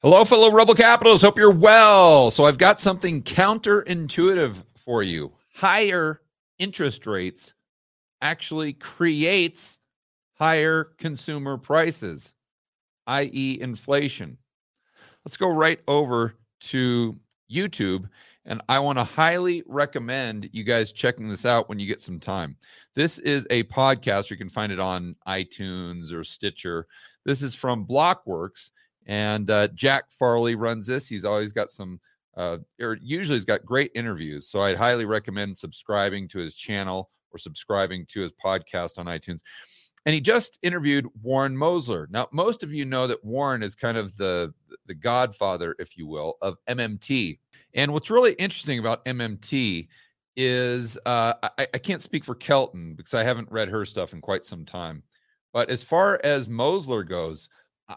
Hello, fellow Rebel Capitals. Hope you're well. So, I've got something counterintuitive for you. Higher interest rates actually creates higher consumer prices, i.e., inflation. Let's go right over to YouTube. And I want to highly recommend you guys checking this out when you get some time. This is a podcast. You can find it on iTunes or Stitcher. This is from Blockworks and uh, Jack Farley runs this. He's always got some, uh, or usually he's got great interviews. So I'd highly recommend subscribing to his channel or subscribing to his podcast on iTunes. And he just interviewed Warren Mosler. Now, most of you know that Warren is kind of the the godfather, if you will, of MMT. And what's really interesting about MMT is uh, I, I can't speak for Kelton because I haven't read her stuff in quite some time. But as far as Mosler goes,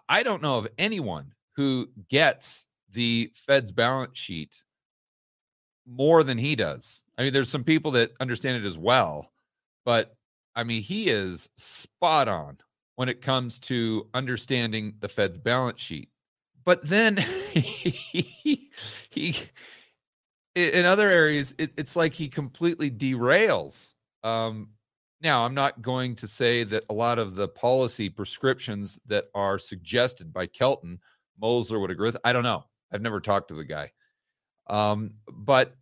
I don't know of anyone who gets the Fed's balance sheet more than he does. I mean, there's some people that understand it as well, but I mean, he is spot on when it comes to understanding the Fed's balance sheet. But then he, he in other areas, it, it's like he completely derails. Um, now, I'm not going to say that a lot of the policy prescriptions that are suggested by Kelton, Mosler would agree with. I don't know. I've never talked to the guy. Um, but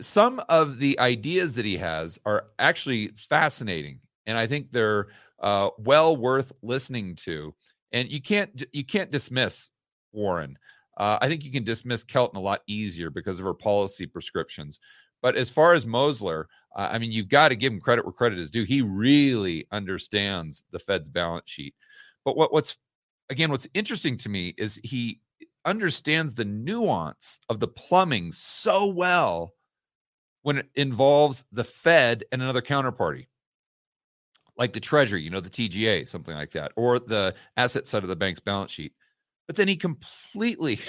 some of the ideas that he has are actually fascinating. And I think they're uh, well worth listening to. And you can't you can't dismiss Warren. Uh, I think you can dismiss Kelton a lot easier because of her policy prescriptions. But as far as Mosler, uh, I mean, you've got to give him credit where credit is due. He really understands the Fed's balance sheet. But what, what's again, what's interesting to me is he understands the nuance of the plumbing so well when it involves the Fed and another counterparty, like the Treasury, you know, the TGA, something like that, or the asset side of the bank's balance sheet. But then he completely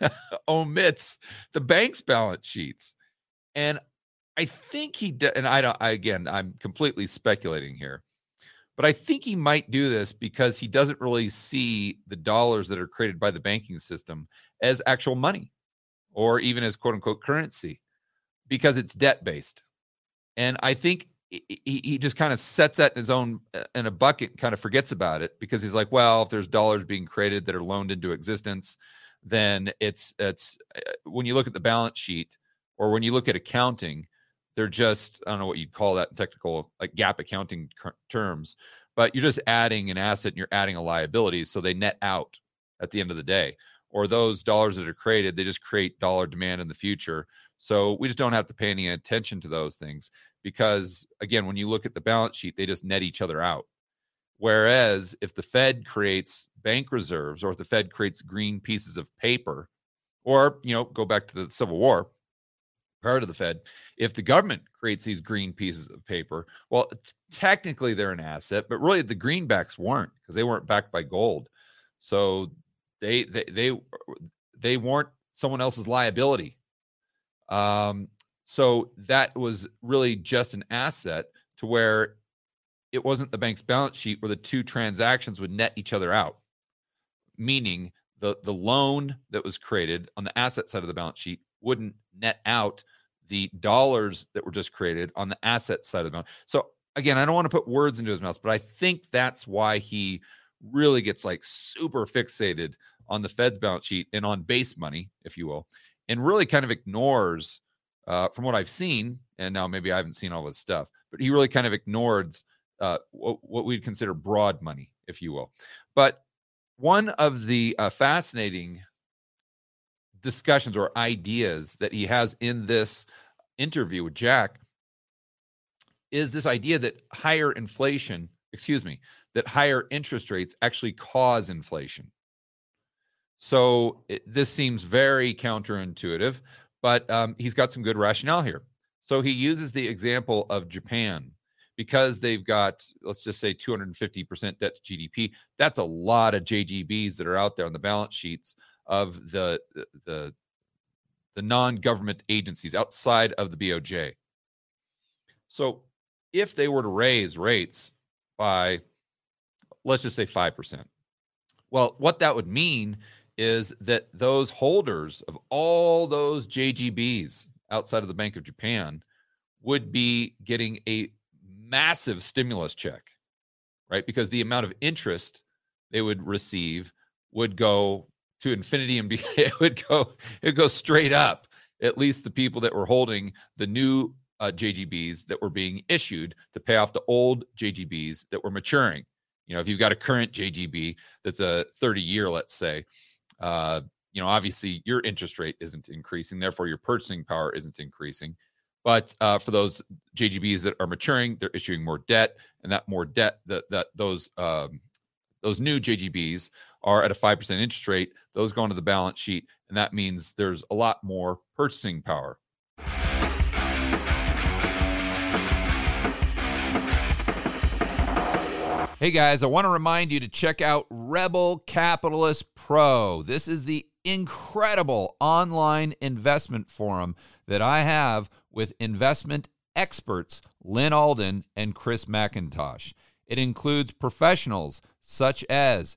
omits the bank's balance sheets. And I think he did, and I don't. I, again, I'm completely speculating here, but I think he might do this because he doesn't really see the dollars that are created by the banking system as actual money, or even as quote unquote currency, because it's debt based. And I think he, he just kind of sets that in his own uh, in a bucket, kind of forgets about it because he's like, well, if there's dollars being created that are loaned into existence, then it's it's uh, when you look at the balance sheet or when you look at accounting they're just i don't know what you'd call that in technical like GAAP accounting terms but you're just adding an asset and you're adding a liability so they net out at the end of the day or those dollars that are created they just create dollar demand in the future so we just don't have to pay any attention to those things because again when you look at the balance sheet they just net each other out. Whereas if the fed creates bank reserves or if the fed creates green pieces of paper or you know go back to the civil war prior to the Fed, if the government creates these green pieces of paper, well, technically they're an asset, but really the greenbacks weren't because they weren't backed by gold. So they they they they weren't someone else's liability. Um, so that was really just an asset to where it wasn't the bank's balance sheet where the two transactions would net each other out. Meaning the the loan that was created on the asset side of the balance sheet wouldn't net out the dollars that were just created on the asset side of the balance. So again, I don't want to put words into his mouth, but I think that's why he really gets like super fixated on the Fed's balance sheet and on base money, if you will, and really kind of ignores, uh, from what I've seen, and now maybe I haven't seen all this stuff, but he really kind of ignores uh, what, what we'd consider broad money, if you will. But one of the uh, fascinating discussions or ideas that he has in this interview with Jack is this idea that higher inflation, excuse me, that higher interest rates actually cause inflation. So it, this seems very counterintuitive, but um, he's got some good rationale here. So he uses the example of Japan because they've got, let's just say, 250% debt to GDP. That's a lot of JGBs that are out there on the balance sheets of the the the non-government agencies outside of the BOJ. So if they were to raise rates by let's just say 5%. Well, what that would mean is that those holders of all those JGBs outside of the Bank of Japan would be getting a massive stimulus check, right? Because the amount of interest they would receive would go to infinity and be it would go it would go straight up. At least the people that were holding the new uh, JGBs that were being issued to pay off the old JGBs that were maturing. You know, if you've got a current JGB that's a 30 year, let's say, uh, you know, obviously your interest rate isn't increasing, therefore your purchasing power isn't increasing. But uh, for those JGBs that are maturing, they're issuing more debt, and that more debt that that those um, those new JGBs are at a five percent interest rate. Those go onto the balance sheet, and that means there's a lot more purchasing power. Hey guys, I want to remind you to check out Rebel Capitalist Pro. This is the incredible online investment forum that I have with investment experts Lyn Alden and Chris MacIntosh. It includes professionals such as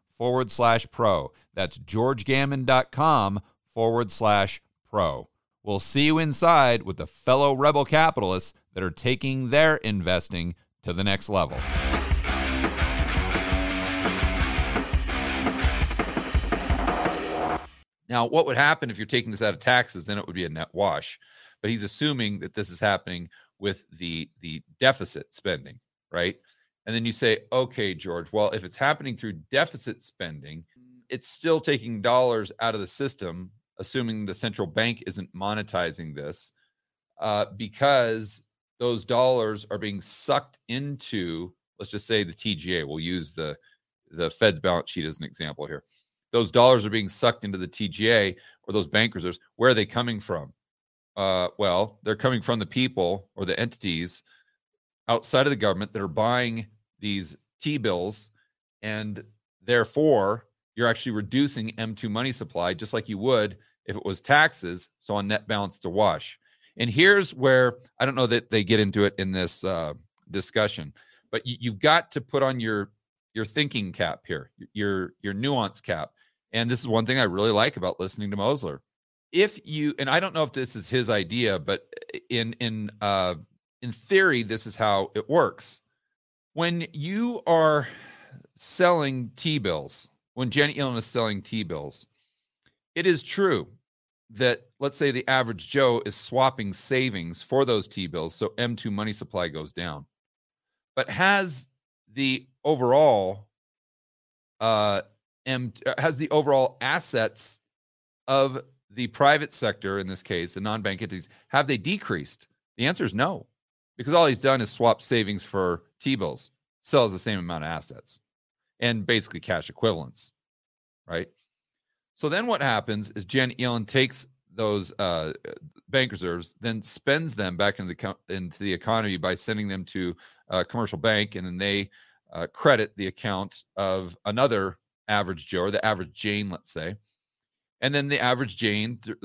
forward slash pro. That's georgegammon.com forward slash pro. We'll see you inside with the fellow rebel capitalists that are taking their investing to the next level. Now, what would happen if you're taking this out of taxes? Then it would be a net wash. But he's assuming that this is happening with the the deficit spending, right? And then you say, okay, George, well, if it's happening through deficit spending, it's still taking dollars out of the system, assuming the central bank isn't monetizing this, uh, because those dollars are being sucked into, let's just say the TGA. We'll use the the Fed's balance sheet as an example here those dollars are being sucked into the TGA or those bank reserves. Where are they coming from? Uh, well, they're coming from the people or the entities outside of the government that are buying these T bills, and therefore you're actually reducing M2 money supply just like you would if it was taxes. So on net balance to wash. And here's where I don't know that they get into it in this uh, discussion, but you, you've got to put on your your thinking cap here, your your nuance cap. And this is one thing I really like about listening to Mosler. If you and I don't know if this is his idea, but in in uh in theory, this is how it works. When you are selling T-bills, when Janet Yellen is selling T-bills, it is true that let's say the average Joe is swapping savings for those T-bills, so M2 money supply goes down. But has the overall uh, M uh, has the overall assets of the private sector in this case, the non-bank entities, have they decreased? The answer is no, because all he's done is swap savings for T-bills, sells the same amount of assets, and basically cash equivalents, right? So then what happens is Jen Yellen takes those uh, bank reserves, then spends them back into the into the economy by sending them to a commercial bank, and then they uh, credit the account of another average Joe or the average Jane, let's say. And then the average Jane th-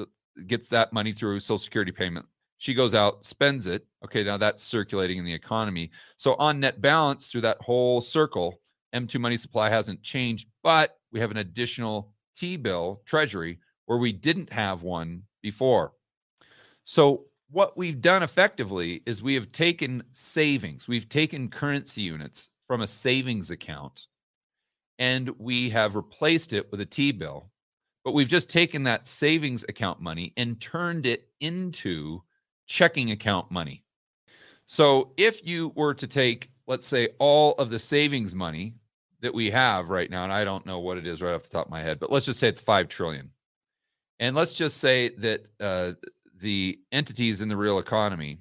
gets that money through Social Security payment. She goes out, spends it. Okay, now that's circulating in the economy. So on net balance through that whole circle, M2 money supply hasn't changed, but we have an additional T bill treasury where we didn't have one before. So what we've done effectively is we have taken savings, we've taken currency units from a savings account and we have replaced it with a T bill. But we've just taken that savings account money and turned it into checking account money. So if you were to take, let's say, all of the savings money that we have right now, and I don't know what it is right off the top of my head, but let's just say it's five trillion. And let's just say that uh, the entities in the real economy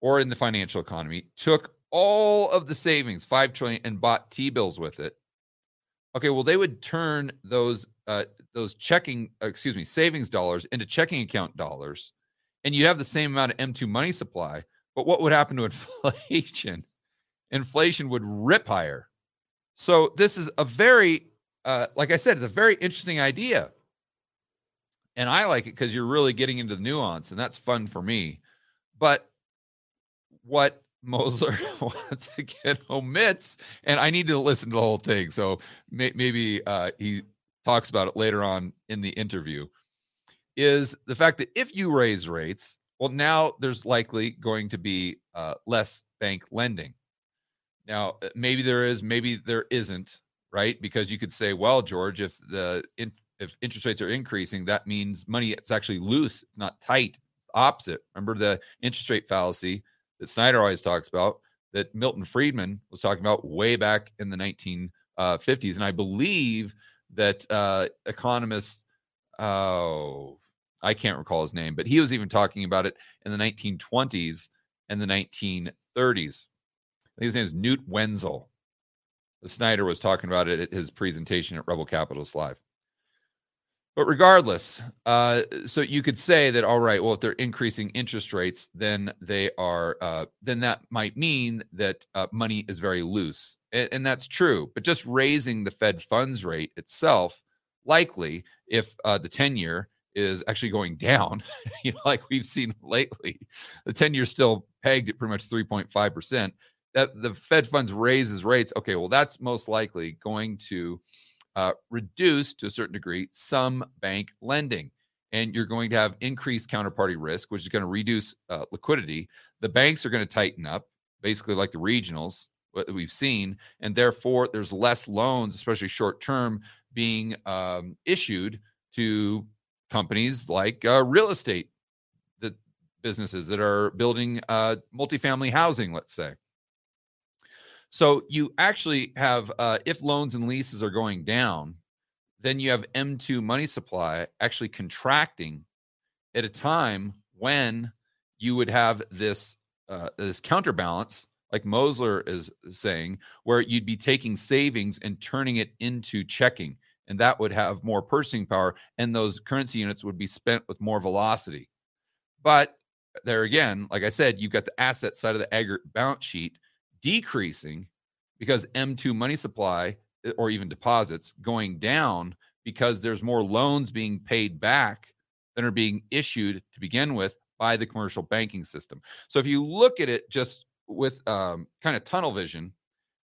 or in the financial economy took all of the savings, five trillion, and bought T bills with it. Okay, well, they would turn those uh, those checking, uh, excuse me, savings dollars into checking account dollars, and you have the same amount of M2 money supply. But what would happen to inflation? inflation would rip higher. So this is a very, uh, like I said, it's a very interesting idea, and I like it because you're really getting into the nuance, and that's fun for me. But what Mosler once again omits, and I need to listen to the whole thing. So may, maybe uh, he talks about it later on in the interview. Is the fact that if you raise rates, well, now there's likely going to be uh, less bank lending. Now, uh, maybe there is, maybe there isn't, right? Because you could say, well, George, if the in, if interest rates are increasing, that means money is actually loose, not tight. It's opposite. Remember the interest rate fallacy that Snider always talks about, that Milton Friedman was talking about way back in the 1950s. Uh, and I believe that uh, economist, oh, I can't recall his name, but he was even talking about it in the 1920s and the 1930s. His name is Knut Wicksell. Snider was talking about it at his presentation at Rebel Capitalist Live. But regardless, uh, so you could say that all right, well, if they're increasing interest rates, then they are, uh, then that might mean that uh, money is very loose, and, and, that's true. But just raising the Fed funds rate itself, likely, if uh, the ten-year is actually going down, you know, like we've seen lately, the ten-year still pegged at pretty much three point five percent. That the Fed funds raises rates. Okay, well, that's most likely going to uh, reduce to a certain degree some bank lending. And you're going to have increased counterparty risk, which is going to reduce uh, liquidity. The banks are going to tighten up, basically like the regionals, what we've seen. And therefore, there's less loans, especially short term, being um, issued to companies like uh, real estate the businesses that are building uh, multifamily housing, let's say. So you actually have, uh, if loans and leases are going down, then you have M2 money supply actually contracting at a time when you would have this uh, this counterbalance, like Mosler is saying, where you'd be taking savings and turning it into checking, and that would have more purchasing power, and those currency units would be spent with more velocity. But there again, like I said, you've got the asset side of the aggregate balance sheet decreasing because M2 money supply eh, or even deposits going down because there's more loans being paid back than are being issued to begin with by the commercial banking system. So if you look at it just with um, kind of tunnel vision,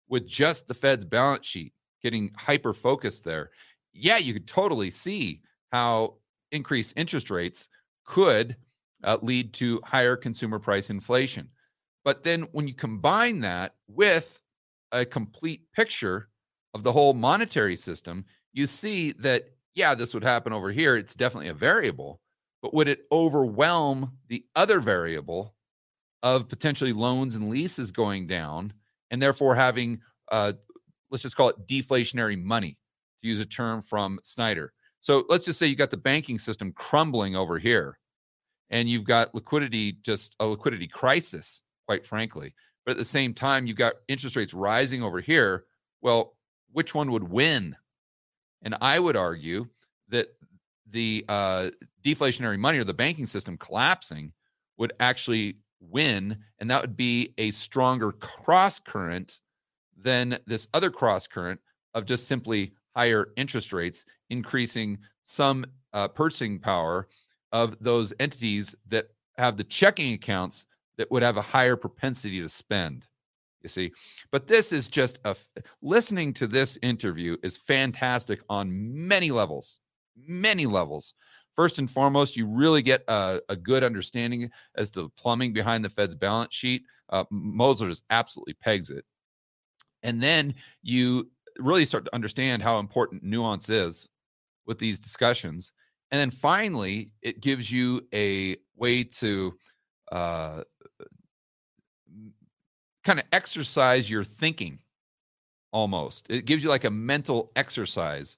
with just the Fed's balance sheet getting hyper focused there, yeah, you could totally see how increased interest rates could uh, lead to higher consumer price inflation. But then when you combine that with a complete picture of the whole monetary system, you see that, yeah, this would happen over here. It's definitely a variable, but would it overwhelm the other variable of potentially loans and leases going down and therefore having, uh, let's just call it deflationary money, to use a term from Snider? So let's just say you got the banking system crumbling over here and you've got liquidity, just a liquidity crisis quite frankly. But at the same time, you've got interest rates rising over here. Well, which one would win? And I would argue that the uh, deflationary money or the banking system collapsing would actually win, and that would be a stronger cross current than this other cross current of just simply higher interest rates, increasing some uh, purchasing power of those entities that have the checking accounts that would have a higher propensity to spend you see? But this is just a listening to this interview is fantastic on many levels many levels first and foremost you really get a, a good understanding as to the plumbing behind the fed's balance sheet. Uh, mosler just absolutely pegs it. And then you really start to understand how important nuance is with these discussions. And then finally it gives you a way to uh, kind of exercise your thinking almost. It gives you like a mental exercise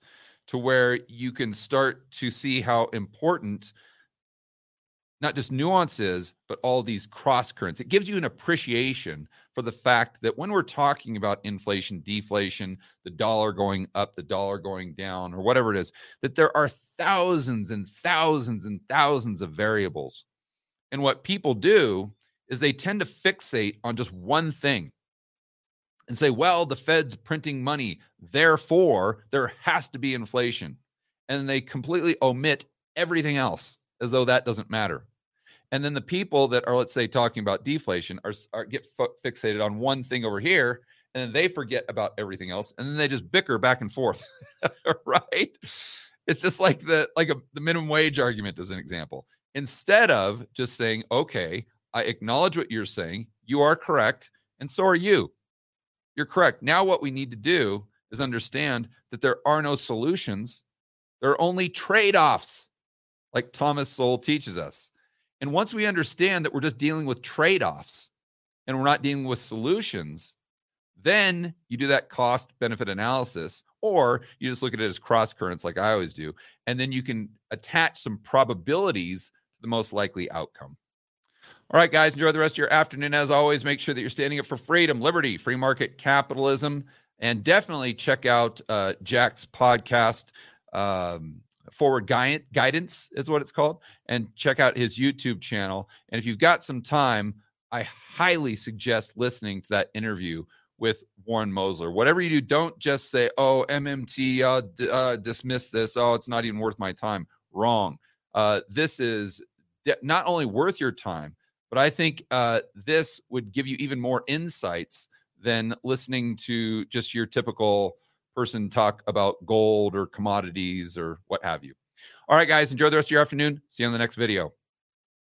to where you can start to see how important not just nuances, but all these cross currents. It gives you an appreciation for the fact that when we're talking about inflation, deflation, the dollar going up, the dollar going down, or whatever it is, that there are thousands and thousands and thousands of variables. And what people do is they tend to fixate on just one thing and say, well, the Fed's printing money, therefore there has to be inflation. And they completely omit everything else as though that doesn't matter. And then the people that are, let's say, talking about deflation are, are get fixated on one thing over here, and then they forget about everything else, and then they just bicker back and forth, right? It's just like the like a, the minimum wage argument as an example. Instead of just saying, "Okay, I acknowledge what you're saying. You are correct, and so are you. You're correct." Now, what we need to do is understand that there are no solutions. There are only trade-offs, like Thomas Sowell teaches us. And once we understand that we're just dealing with trade offs and we're not dealing with solutions, then you do that cost benefit analysis, or you just look at it as cross currents, like I always do. And then you can attach some probabilities to the most likely outcome. All right, guys, enjoy the rest of your afternoon. As always, make sure that you're standing up for freedom, liberty, free market capitalism, and definitely check out uh, Jack's podcast. Um, forward guidance is what it's called and check out his youtube channel and if you've got some time i highly suggest listening to that interview with warren mosler whatever you do don't just say oh mmt uh, d- uh, dismiss this oh it's not even worth my time wrong uh, this is de- not only worth your time but i think uh, this would give you even more insights than listening to just your typical person talk about gold or commodities or what have you. All right, guys, enjoy the rest of your afternoon. See you on the next video.